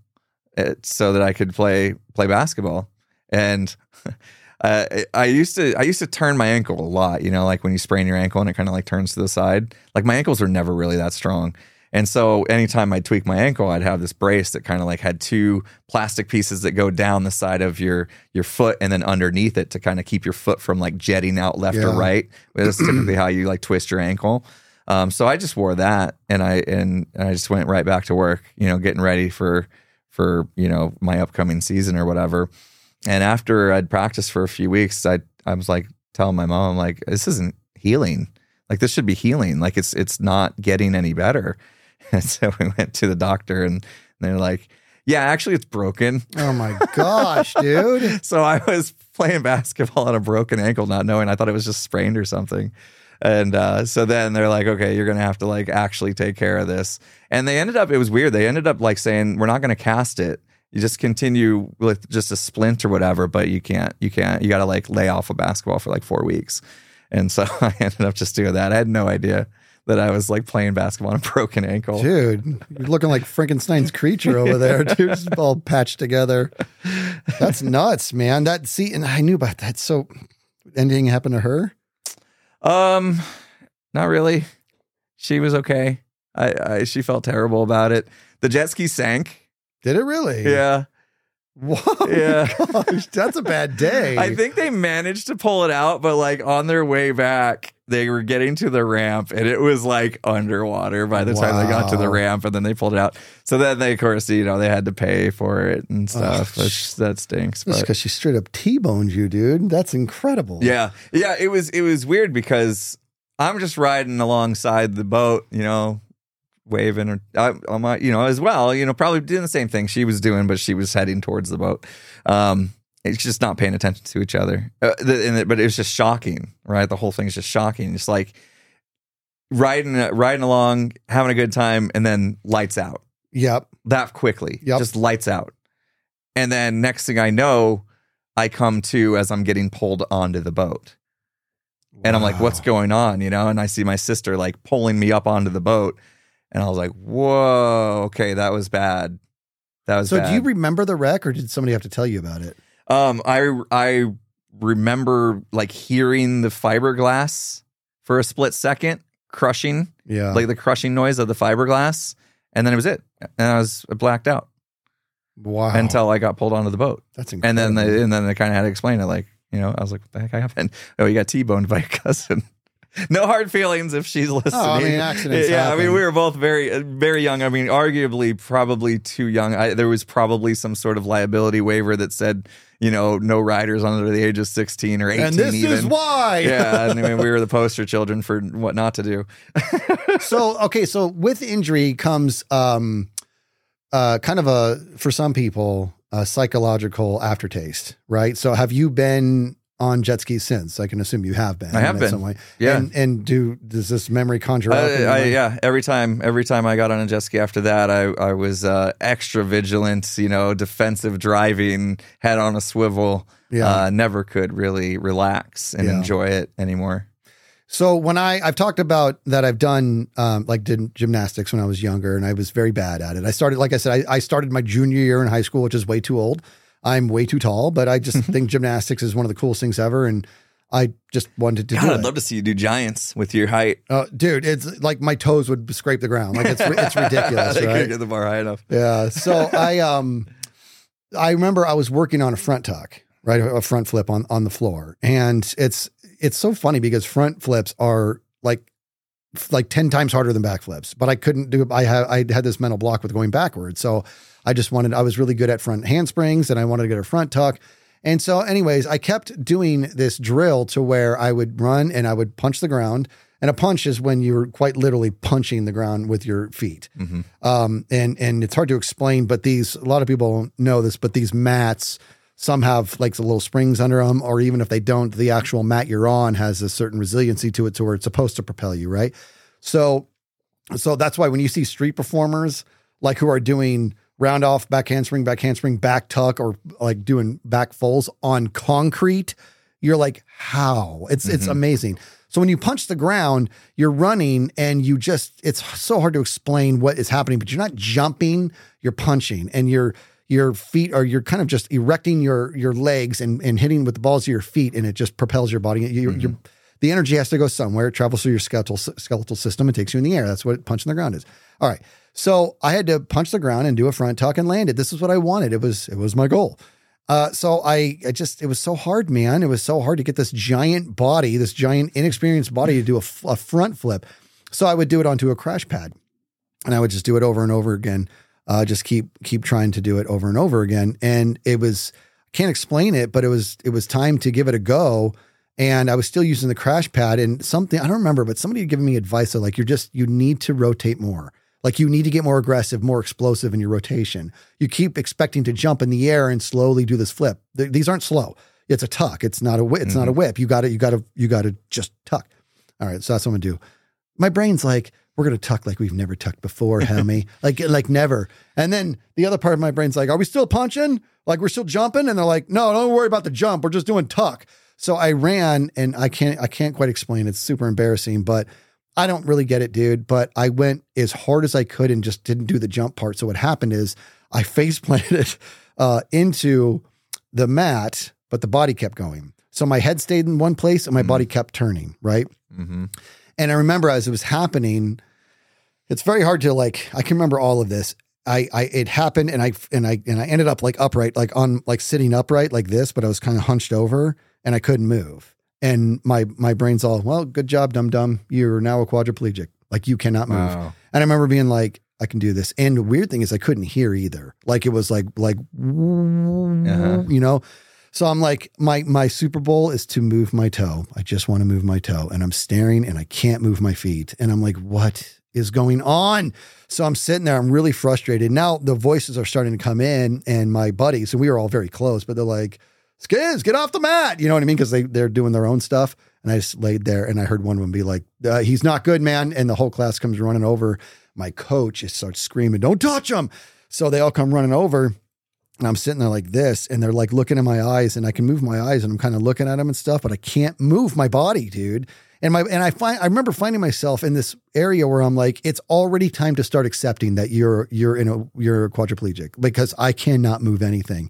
uh, so that I could play play basketball, and uh, I used to I used to turn my ankle a lot. You know, like when you sprain your ankle and it kind of like turns to the side. Like my ankles are never really that strong. And so anytime I tweak my ankle, I'd have this brace that kind of like had two plastic pieces that go down the side of your your foot and then underneath it to kind of keep your foot from like jetting out left Yeah. or right. That's typically how you like twist your ankle. Um, so I just wore that and I and, and I just went right back to work, you know, getting ready for for, you know, my upcoming season or whatever. And after I'd practiced for a few weeks, I I was like telling my mom, like, this isn't healing. Like this should be healing. Like it's it's not getting any better. And so we went to the doctor and they're like, Yeah, actually it's broken. Oh my gosh, dude. So I was playing basketball on a broken ankle, not knowing. I thought it was just sprained or something. And uh, so then they're like, okay, you're gonna have to like actually take care of this. And they ended up, it was weird. They ended up like saying, we're not gonna cast it. You just continue with just a splint or whatever, but you can't, you can't, you gotta like lay off of basketball for like four weeks. And so I ended up just doing that. I had no idea that I was like playing basketball on a broken ankle. Dude, you're looking like Frankenstein's creature over there, dude. Just all patched together. That's nuts, man. That see, and I knew about that. So anything happened to her? Um, not really. She was okay. I, I she felt terrible about it. The jet ski sank. Did it really? Yeah. Whoa. Yeah. Gosh, that's a bad day. I think they managed to pull it out, but like on their way back, they were getting to the ramp and it was like underwater by the time they got to the ramp and then they pulled it out. So then they, of course, you know, they had to pay for it and stuff. Oh, which that stinks. Just because she straight up T-boned you, dude. That's incredible. Yeah. Yeah. It was it was weird because I'm just riding alongside the boat, you know, waving or I, am you know, as well, you know, probably doing the same thing she was doing, but she was heading towards the boat. Um, it's just not paying attention to each other. Uh, the, and it, but it was just shocking, right? The whole thing's just shocking. It's like riding riding along, having a good time, and then lights out Yep. that quickly. Yep. Just lights out. And then next thing I know, I come to as I'm getting pulled onto the boat. And I'm like, what's going on? You know, and I see my sister like pulling me up onto the boat. And I was like, whoa, okay, that was bad. That was So bad. do you remember the wreck or did somebody have to tell you about it? Um, I I remember like hearing the fiberglass for a split second crushing, Yeah. like the crushing noise of the fiberglass. And then it was it. And I was blacked out wow. until I got pulled onto the boat. That's And then they, and then they kind of had to explain it. Like, you know, I was like, what the heck happened? Oh, you got T-boned by your cousin. no hard feelings if she's listening. Oh, I mean, accidents Yeah, I mean, we were both very, very young. I mean, arguably, probably too young. I, there was probably some sort of liability waiver that said, you know, no riders under the age of 16 or 18 and this even. is why. yeah, I mean, we were the poster children for what not to do. so okay, so with injury comes um uh kind of a for some people a psychological aftertaste, right? So have you been on jet skis since? I can assume you have been. I have in been. some way. Yeah. And and do does this memory conjure up? in I, your I, mind? yeah, every time, every time I got on a jet ski after that, I, I was uh, extra vigilant. You know, defensive driving, head on a swivel. Yeah. uh, never could really relax and Yeah. enjoy it anymore. So when I I've talked about that I've done um, like did gymnastics when I was younger and I was very bad at it. I started like I said I, I started my junior year in high school, which is way too old. I'm way too tall, but I just think gymnastics is one of the coolest things ever, and I just wanted to God, do I'd it. love to see you do giants with your height. Uh, dude, it's like my toes would scrape the ground. Like it's it's ridiculous, they couldn't right? get the bar high enough. Yeah. So I um I remember I was working on a front tuck, right? A front flip on on the floor. And it's it's so funny because front flips are like like 10 times harder than back flips. But I couldn't do I had I had this mental block with going backwards. So I just wanted I was really good at front handsprings and I wanted to get a front tuck. And so anyways, I kept doing this drill to where I would run and I would punch the ground. And a punch is when you're quite literally punching the ground with your feet um, and and it's hard to explain. But these a lot of people don't know this, but these mats some have like the little springs under them, or even if they don't, the actual mat you're on has a certain resiliency to it, to where it's supposed to propel you, right? So, so that's why when you see street performers like who are doing round off, back handspring, back handspring, back tuck, or like doing back fulls on concrete, you're like, how? It's it's mm-hmm. amazing. So when you punch the ground, you're running and you just it's so hard to explain what is happening, but you're not jumping, you're punching and your your feet are you're kind of just erecting your your legs and, and hitting with the balls of your feet and it just propels your body. You, You're, mm-hmm. The energy has to go somewhere. It travels through your skeletal skeletal system and takes you in the air. That's what punching the ground is. All right. So I had to punch the ground and do a front tuck and land it. This is what I wanted. It was it was my goal. Uh, so I, I just it was so hard, man. It was so hard to get this giant body, this giant inexperienced body to do a front flip. So I would do it onto a crash pad, and I would just do it over and over again. Uh, just keep keep trying to do it over and over again, and it was I can't explain it, but it was it was time to give it a go. And I was still using the crash pad, and something I don't remember, but somebody had given me advice of like you're just you need to rotate more. Like you need to get more aggressive, more explosive in your rotation. You keep expecting to jump in the air and slowly do this flip. Th- these aren't slow. It's a tuck. It's not a whip. It's not a mm-hmm. whip. You got to you got to you got to just tuck. All right, so that's what I'm gonna do. My brain's like, we're gonna tuck like we've never tucked before, Helmy. like like never. And then the other part of my brain's like, are we still punching? Like we're still jumping? And they're like, no, don't worry about the jump. We're just doing tuck. So I ran and I can't I can't quite explain. It's super embarrassing, but I don't really get it, dude. But I went as hard as I could and just didn't do the jump part. So what happened is I face planted uh, into the mat, but the body kept going. So my head stayed in one place and my body kept turning, right? Mm-hmm. And I remember as it was happening, it's very hard to like. I can remember all of this. I, I, it happened, and I, and I, and I ended up like upright, like on, like sitting upright like this, but I was kind of hunched over, and I couldn't move. And my, my brain's all, well, good job, dumb dumb You're now a quadriplegic. Like you cannot move. Wow. And I remember being like, I can do this. And the weird thing is, I couldn't hear either. Like it was like, like, Uh-huh. you know. So I'm like, my my Super Bowl is to move my toe. I just want to move my toe, and I'm staring, and I can't move my feet, and I'm like, what is going on? So I'm sitting there, I'm really frustrated. Now the voices are starting to come in, and my buddies, and we were all very close, but they're like, Skizz, get off the mat. You know what I mean? Because they they're doing their own stuff, and I just laid there, and I heard one of them be like, uh, "He's not good, man," and the whole class comes running over. My coach just starts screaming, "Don't touch him!" So they all come running over. And I'm sitting there like this, and they're like looking in my eyes, and I can move my eyes, and I'm kind of looking at them and stuff, but I can't move my body, dude. And my and I find I remember finding myself in this area where I'm like, it's already time to start accepting that you're you're in a you're quadriplegic because I cannot move anything.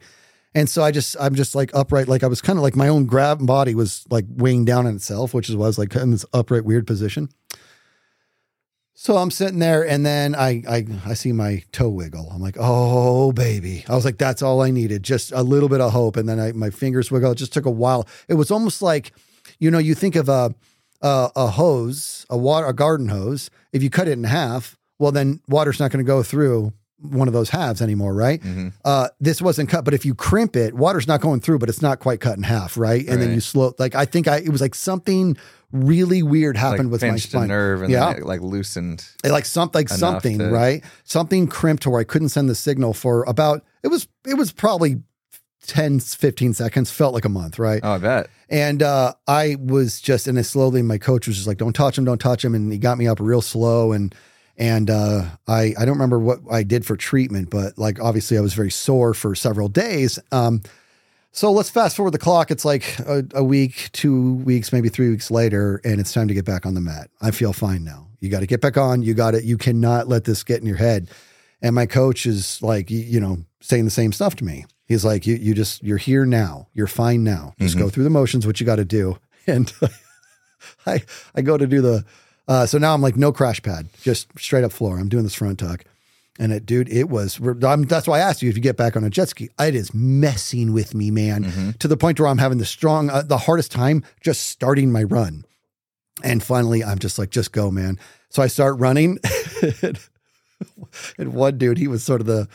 And so I just I'm just like upright, like I was kind of like my own grab body was like weighing down on itself, which is why I was like in this upright weird position. So I'm sitting there, and then I, I I see my toe wiggle. I'm like, oh baby. I was like, that's all I needed, just a little bit of hope. And then I, my fingers wiggle. It just took a while. It was almost like, you know, you think of a a, a hose, a water, a garden hose. If you cut it in half, well, then water's not going to go through one of those halves anymore, right? Mm-hmm. Uh, this wasn't cut, but if you crimp it, water's not going through, but it's not quite cut in half, right? And then you slow. Like I think I it was like something really weird happened like with my spine. nerve and Yeah. then it, like loosened. like something like something to- right something crimped to where i couldn't send the signal for about it was it was probably 10 15 seconds felt like a month right Oh, I bet. and uh i was just and then slowly my coach was just like don't touch him don't touch him and he got me up real slow and and uh i i don't remember what i did for treatment but like obviously i was very sore for several days um so let's fast forward the clock. It's like a, a week, two weeks, maybe three weeks later, and it's time to get back on the mat. I feel fine now. You got to get back on. You got it. You cannot let this get in your head. And my coach is like, you know, saying the same stuff to me. He's like, you, you just, you're here now. You're fine now. Just go through the motions, what you got to do. And I, I go to do the, uh, so now I'm like, no crash pad, just straight up floor. I'm doing this front tuck. And it, dude, it was. I'm, that's why I asked you if you get back on a jet ski. It is messing with me, man, to the point where I'm having the strong, uh, the hardest time just starting my run. And finally, I'm just like, just go, man. So I start running, and one dude, he was sort of the.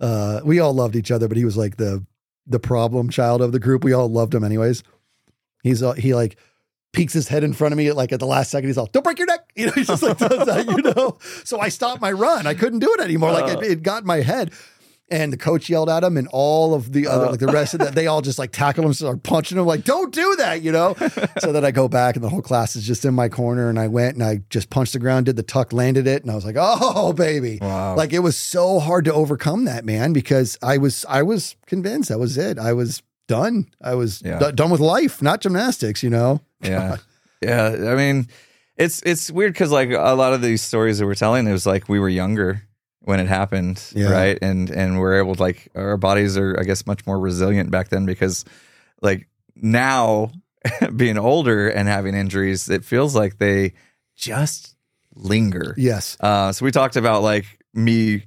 Uh, we all loved each other, but he was like the the problem child of the group. We all loved him, anyways. He's uh, he like peeks his head in front of me like at the last second. He's all, "Don't break your neck," you know. He's just like does that, you know. So I stopped my run. I couldn't do it anymore. Like it, uh. it got in my head. And the coach yelled at him, and all of the other, uh. like the rest of that, they all just like tackled him, started punching him, like, don't do that, you know? so then I go back, and the whole class is just in my corner, and I went and I just punched the ground, did the tuck, landed it, and I was like, oh, baby. Wow. Like it was so hard to overcome that, man, because I was, I was convinced that was it. I was done. I was Yeah. d- done with life, not gymnastics, you know? Yeah. Yeah. I mean, it's it's weird because like a lot of these stories that we're telling, it was like we were younger when it happened, Yeah. right? And and we're able to like our bodies are I guess much more resilient back then because like now being older and having injuries, it feels like they just linger. Yes. Uh, so we talked about like me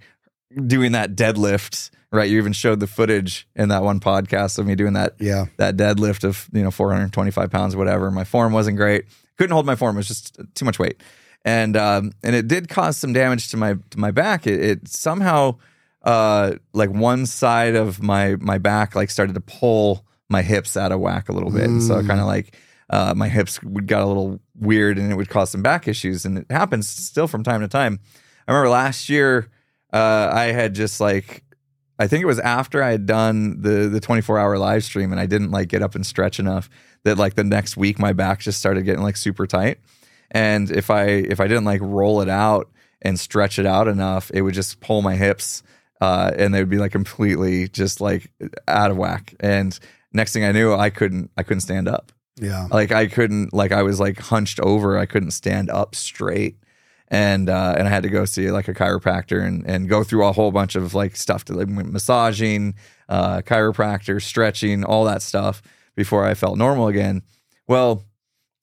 doing that deadlift, right? You even showed the footage in that one podcast of me doing that Yeah. that deadlift of you know 425 pounds, whatever. My form wasn't great. Couldn't hold my form. It was just too much weight, and um, and it did cause some damage to my to my back. It, it somehow uh, like one side of my my back like started to pull my hips out of whack a little bit, and so kind of like uh, my hips would got a little weird, and it would cause some back issues, and it happens still from time to time. I remember last year uh, I had just like I think it was after I had done the the 24 hour live stream and I didn't like get up and stretch enough that like the next week my back just started getting like super tight. And if I if I didn't like roll it out and stretch it out enough, it would just pull my hips uh, and they would be like completely just like out of whack. And next thing I knew, I couldn't I couldn't stand up. Yeah. Like I couldn't like I was like hunched over. I couldn't stand up straight. And uh, and I had to go see like a chiropractor and and go through a whole bunch of like stuff to like massaging, uh, chiropractor, stretching, all that stuff before I felt normal again. Well,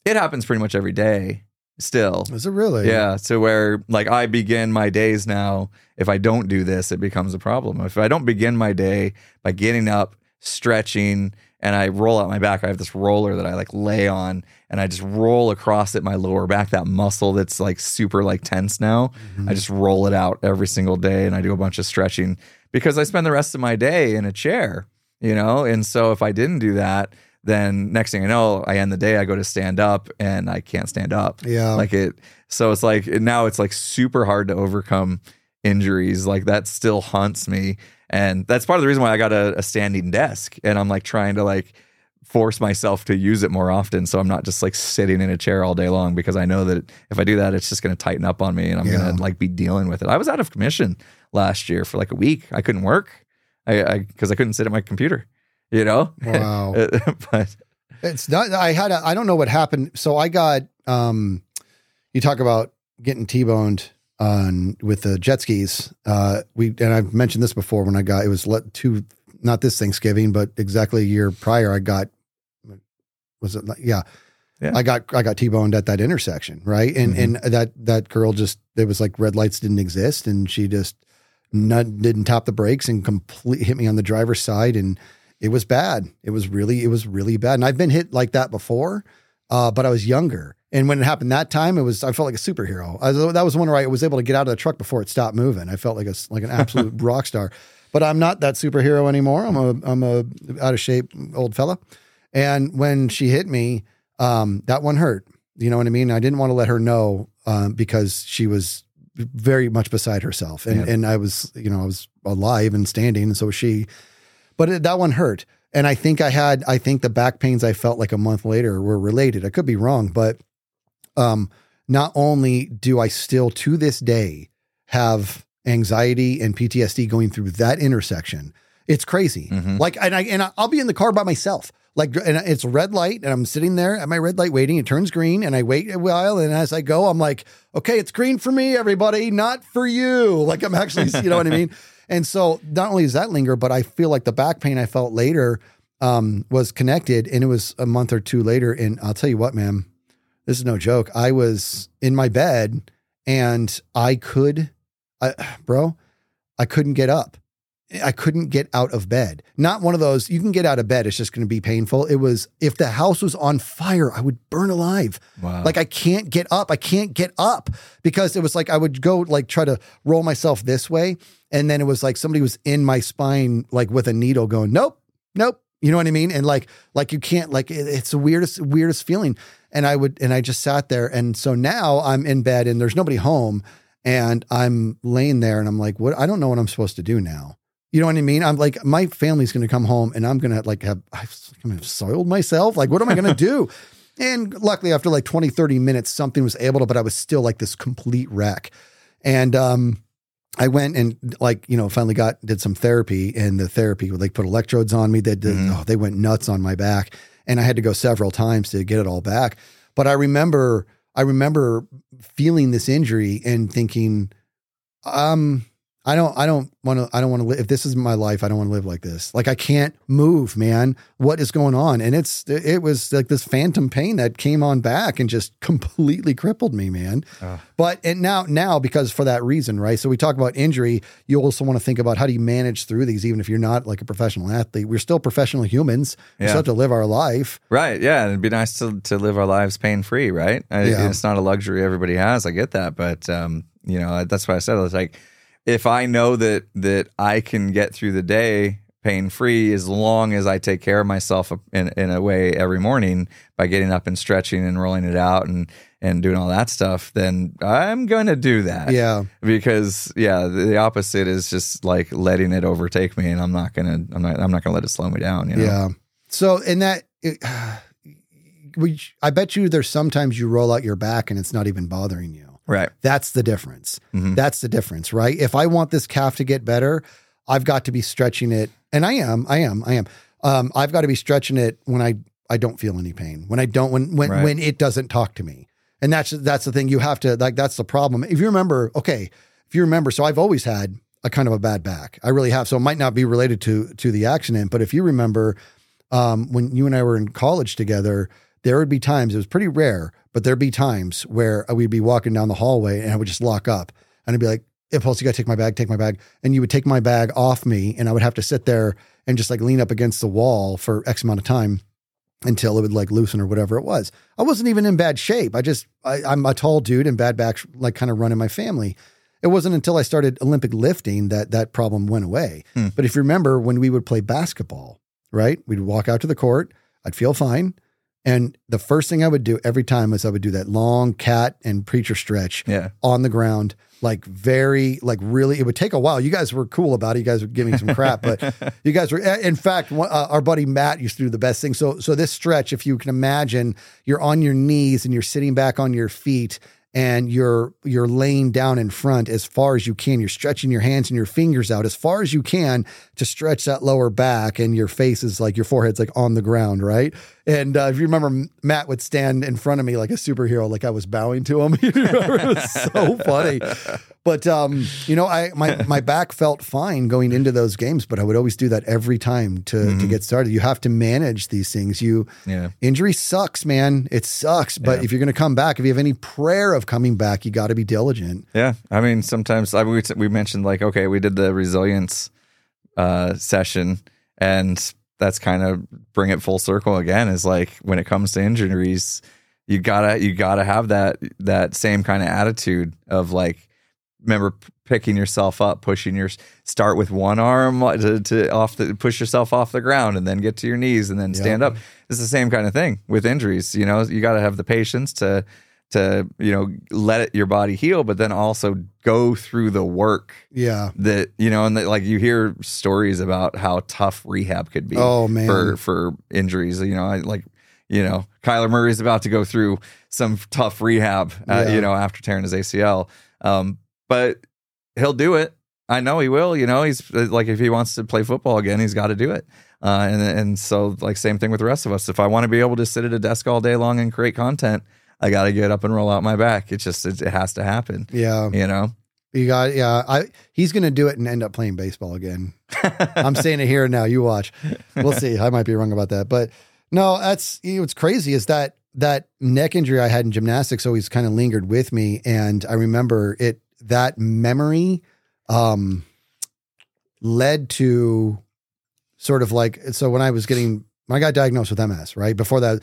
it happens pretty much every day still. Is it really? Yeah. So where like I begin my days now, if I don't do this, it becomes a problem. If I don't begin my day by getting up, stretching, and I roll out my back, I have this roller that I like lay on and I just roll across it my lower back, that muscle that's like super like tense now. Mm-hmm. I just roll it out every single day and I do a bunch of stretching because I spend the rest of my day in a chair, you know? And so if I didn't do that, then next thing I know, I end the day, I go to stand up and I can't stand up. Yeah. Like it, so it's like now it's like super hard to overcome injuries. Like that still haunts me. And that's part of the reason why I got a, a standing desk and I'm like trying to like force myself to use it more often. So I'm not just like sitting in a chair all day long because I know that if I do that, it's just going to tighten up on me and I'm Yeah. going to like be dealing with it. I was out of commission last year for like a week. I couldn't work. I, I, cause I couldn't sit at my computer, you know? Wow. but It's not. I had. A, I don't know what happened. So I got. Um, you talk about getting t-boned on with the jet skis. Uh, we and I've mentioned this before when I got it was let two not this Thanksgiving, but exactly a year prior. I got was it? Yeah. Yeah. I got I got t-boned at that intersection, right? And Mhm. and that that girl just it was like red lights didn't exist, and she just not, didn't tap the brakes and complete hit me on the driver's side, and it was bad. It was really it was really bad. And I've been hit like that before, uh, but I was younger. And when it happened that time, it was I felt like a superhero. I, that was one where I was able to get out of the truck before it stopped moving. I felt like a like an absolute rock star. But I'm not that superhero anymore. I'm a I'm a out of shape old fella. And when she hit me, um, that one hurt. You know what I mean? I didn't want to let her know um, because she was very much beside herself, and Yeah. and I was you know I was alive and standing, and so was she. But it, that one hurt, and I think I had I think the back pains I felt like a month later were related. I could be wrong, but um, not only do I still to this day have anxiety and PTSD going through that intersection, it's crazy. Mhm. Like, and I and I'll be in the car by myself. Like, and it's red light, and I'm sitting there at my red light waiting. It turns green, and I wait a while, and as I go, I'm like, okay, it's green for me, everybody, not for you. Like, I'm actually, you know what I mean? And so, not only does that linger, but I feel like the back pain I felt later um, was connected, and it was a month or two later. And I'll tell you what, man, this is no joke. I was in my bed, and I could, I, bro, I couldn't get up. I couldn't get out of bed. Not one of those, you can get out of bed, it's just going to be painful. It was, if the house was on fire, I would burn alive. wow. Like I can't get up. I can't get up because it was like I would go like try to roll myself this way. And then it was like somebody was in my spine, like with a needle going, nope, nope. You know what I mean? And like, like you can't, like, it- it's the weirdest, weirdest feeling. And I would, and I just sat there. And so now I'm in bed and there's nobody home and I'm laying there and I'm like, what? I don't know what I'm supposed to do now. You know what I mean? I'm like, my family's going to come home and I'm going to like have, I've kind of soiled myself. Like, what am I going to do? And luckily, after like 20, 30 minutes, something was able to, but I was still like this complete wreck. And um, I went and like, you know, finally got, did some therapy and the therapy would like put electrodes on me. They did, Mhm. oh, they went nuts on my back. And I had to go several times to get it all back. But I remember, I remember feeling this injury and thinking, um, I don't I don't want to I don't want to live if this is my life I don't want to live like this. Like I can't move, man. What is going on? And it's it was like this phantom pain that came on back and just completely crippled me, man. But and now now because for that reason, right? So we talk about injury, you also want to think about how do you manage through these even if you're not like a professional athlete. We're still professional humans. We Yeah. still have to live our life. Right. Yeah. It'd be nice to, to live our lives pain free, right? I, Yeah. It's not a luxury everybody has. I get that. But, um, you know, that's why I said, I was like, if I know that, that I can get through the day pain free as long as I take care of myself in, in a way every morning by getting up and stretching and rolling it out and, and doing all that stuff, then I'm going to do that. Yeah. Because yeah, the, opposite is just like letting it overtake me and I'm not going to, I'm not, I'm not going to let it slow me down. You know? Yeah. So in that, it, we, I bet you there's sometimes you roll out your back and it's not even bothering you. Right. That's the difference. Mhm. That's the difference, right? If I want this calf to get better, I've got to be stretching it, and I am, I am, I am. Um, I've got to be stretching it when I I don't feel any pain, when I don't, when when Right. when it doesn't talk to me, and that's that's the thing. You have to like that's the problem. If you remember, okay, if you remember, so I've always had a kind of a bad back. I really have. So it might not be related to to the accident, but if you remember, um, when you and I were in college together, there would be times, it was pretty rare, but there'd be times where we'd be walking down the hallway and I would just lock up and I'd be like, Impulse, you got to take my bag, take my bag. And you would take my bag off me and I would have to sit there and just like lean up against the wall for X amount of time until it would like loosen or whatever it was. I wasn't even in bad shape. I just, I, I'm a tall dude and bad back, like kind of run in my family. It wasn't until I started Olympic lifting that that problem went away. Hmm. But if you remember when we would play basketball, right? We'd walk out to the court, I'd feel fine. And the first thing I would do every time was I would do that long cat and preacher stretch Yeah. on the ground, like very, like really, it would take a while. You guys were cool about it. You guys were giving me some crap, but you guys were, in fact, one- uh, our buddy Matt used to do the best thing. So, so this stretch, if you can imagine, you're on your knees and you're sitting back on your feet and you're you're laying down in front as far as you can. You're stretching your hands and your fingers out as far as you can to stretch that lower back, and your face is like your forehead's like on the ground, right? And uh, if you remember, Matt would stand in front of me like a superhero, like I was bowing to him. It was so funny. But um, you know, I my my back felt fine going into those games, but I would always do that every time to to get started. You have to manage these things. You Yeah. injury sucks, man. It sucks. But Yeah. if you're going to come back, if you have any prayer of coming back, you got to be diligent. Yeah, I mean, sometimes I, we we mentioned like, okay, we did the resilience uh, session, and that's kind of bring it full circle again. Is like when it comes to injuries, you gotta you gotta have that that same kind of attitude of like, remember picking yourself up, pushing your start with one arm to, to off the push yourself off the ground, and then get to your knees, and then stand up. It's the same kind of thing with injuries. You know, you got to have the patience to to you know let it, your body heal, but then also go through the work Yeah. that you know, and that, like you hear stories about how tough rehab could be. Oh, man. for for injuries. You know, I like you know Kyler Murray's about to go through some tough rehab. Uh, Yeah. You know, after tearing his ACL, um, but he'll do it. I know he will. You know, he's like if he wants to play football again, he's got to do it. Uh, and and so like same thing with the rest of us. If I want to be able to sit at a desk all day long and create content, I got to get up and roll out my back. It just it, it has to happen. Yeah. You know. You got, yeah. I, he's going to do it and end up playing baseball again. I'm saying it here and now. You watch. We'll see. I might be wrong about that. But no, that's you know, what's crazy is that that neck injury I had in gymnastics always kind of lingered with me. And I remember it, that memory um, led to sort of like, so when I was getting, when I got diagnosed with MS, right? Before that,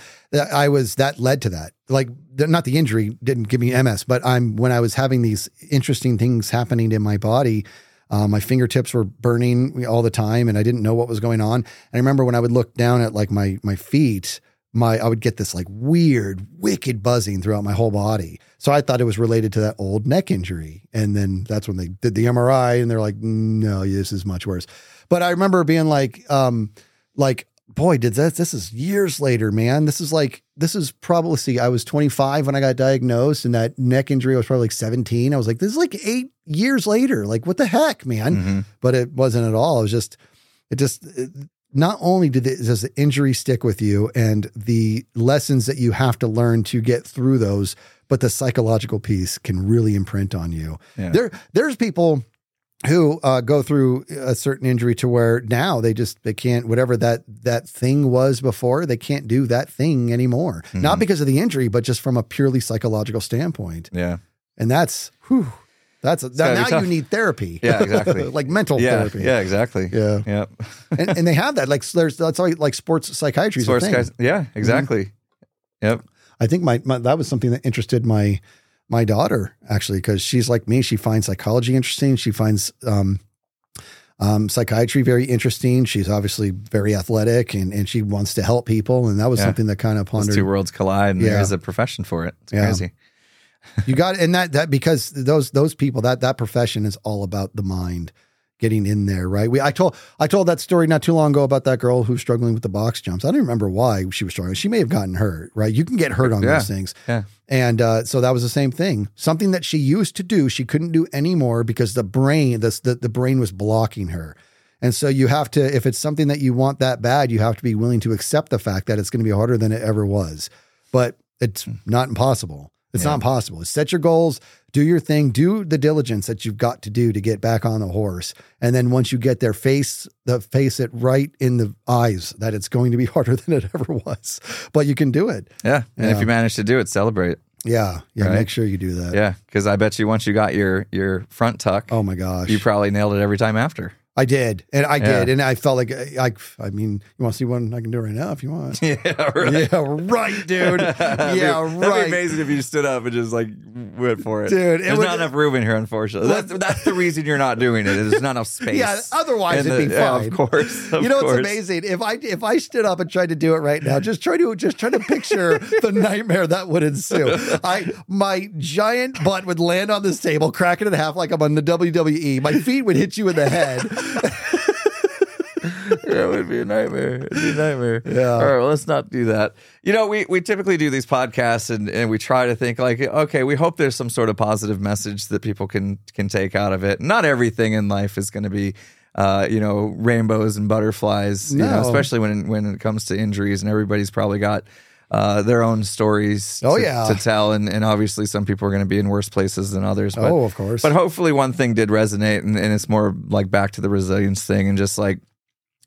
I was, that led to that. Like, not the injury didn't give me MS, but I'm, when I was having these interesting things happening in my body, uh, my fingertips were burning all the time, and I didn't know what was going on. And I remember when I would look down at like my my feet, my I would get this like weird, wicked buzzing throughout my whole body. So I thought it was related to that old neck injury. And then that's when they did the MRI, and they're like, "No, this is much worse." But I remember being like, um, like, boy, did that? This is years later, man. This is like this is probably see, I was 25 when I got diagnosed, and that neck injury I was probably like 17. I was like, this is like eight years later. Like, what the heck, man? Mhm. but it wasn't at all. It was just, it just, it- not only did it, does the injury stick with you and the lessons that you have to learn to get through those, but the psychological piece can really imprint on you. Yeah. There, there's people who uh, go through a certain injury to where now they just they can't whatever that that thing was before they can't do that thing anymore. Not because of the injury, but just from a purely psychological standpoint. Yeah. And that's whew, that's now you need therapy. Yeah, exactly. like mental Yeah. therapy. Yeah. Exactly. Yeah. Yep. and, and they have that. Like there's that's all like sports psychiatry. Sports guys. Yeah. Exactly. Yep. I think my, my that was something that interested my my daughter actually because she's like me. She finds psychology interesting. She finds um, um, psychiatry very interesting. She's obviously very athletic and and she wants to help people. And that was Yeah. something that kind of Those pondered. two worlds collide, and Yeah. there is a profession for it. It's Yeah. crazy. you got and that that because those those people that that profession is all about the mind getting in there right? We i told i told that story not too long ago about that girl who's struggling with the box jumps. I don't remember why she was struggling. She may have gotten hurt right? You can get hurt on Yeah. those things. Yeah. and uh, so that was the same thing. Something that she used to do she couldn't do anymore because the brain this the, the brain was blocking her. And so you have to if it's something that you want that bad you have to be willing to accept the fact that it's going to be harder than it ever was. But it's not impossible it's not impossible. Set your goals, do your thing, do the diligence that you've got to do to get back on the horse. And then once you get there, face the face it right in the eyes that it's going to be harder than it ever was. But you can do it. Yeah. And Yeah. if you manage to do it, celebrate. Yeah. Yeah. Right. Make sure you do that. Yeah. Because I bet you once you got your your front tuck, Oh my gosh. you probably nailed it every time after. I did. And I did. And I felt like uh, I I mean, you want to see one I can do right now if you want. Yeah. Right. yeah, right, dude. Yeah, That'd be right. amazing if you stood up and just like went for it. Dude, it there's would- not enough room in here, unfortunately. That's, that's the reason you're not doing it. There's not enough space. Yeah, otherwise And it'd be the- yeah, of course. of you know what's course. amazing? If I if I stood up and tried to do it right now, just try to just try to picture the nightmare that would ensue. I my giant butt would land on this table, crack it in half like I'm on the WWE. My feet would hit you in the head. Yeah, it would be a nightmare. It'd be a nightmare. Yeah. All right, well, let's not do that. You know, we, we typically do these podcasts and, and we try to think like, okay, we hope there's some sort of positive message that people can can take out of it. Not everything in life is going to be, uh, you know, rainbows and butterflies. You know, No. especially when when it comes to injuries, and everybody's probably got. Uh, their own stories Oh, to, yeah. to tell and, and obviously some people are going to be in worse places than others but, Oh, of course. but hopefully one thing did resonate and, and it's more like back to the resilience thing and just like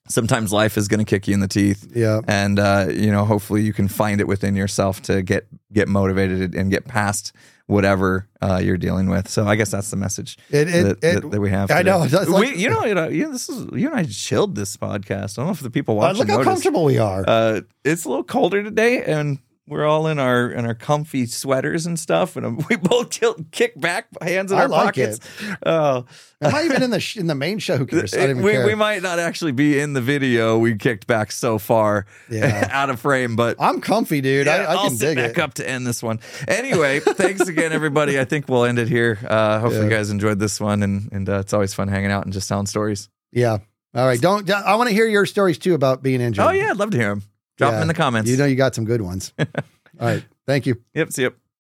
sometimes life is going to kick you in the teeth Yeah. and uh, you know hopefully you can find it within yourself to get get motivated and get past whatever uh, you're dealing with so i guess that's the message It- it- that, it- that, that we have I know, like- we, you know you know you, this is you and i chilled this podcast i don't know if the people Uh, watching look how noticed. comfortable we are. uh, it's a little colder today and we're all in our in our comfy sweaters and stuff, and um, we both tilt, kick back, hands in I our like pockets. Oh, Am I even in the sh- in the main show? Who cares? I don't even we, care. we might not actually be in the video. We kicked back so far Yeah. out of frame, but I'm comfy, dude. yeah, I, I will can sit dig back it. up to end this one. Anyway, thanks again, everybody. I think we'll end it here. Uh, hopefully, Yeah. you guys enjoyed this one, and and uh, it's always fun hanging out and just telling stories. Yeah. All right. Don't. I want to hear your stories too about being injured. Oh yeah, I'd love to hear them. Drop Yeah. them in the comments. You know, you got some good ones. All right. Thank you. Yep. See you.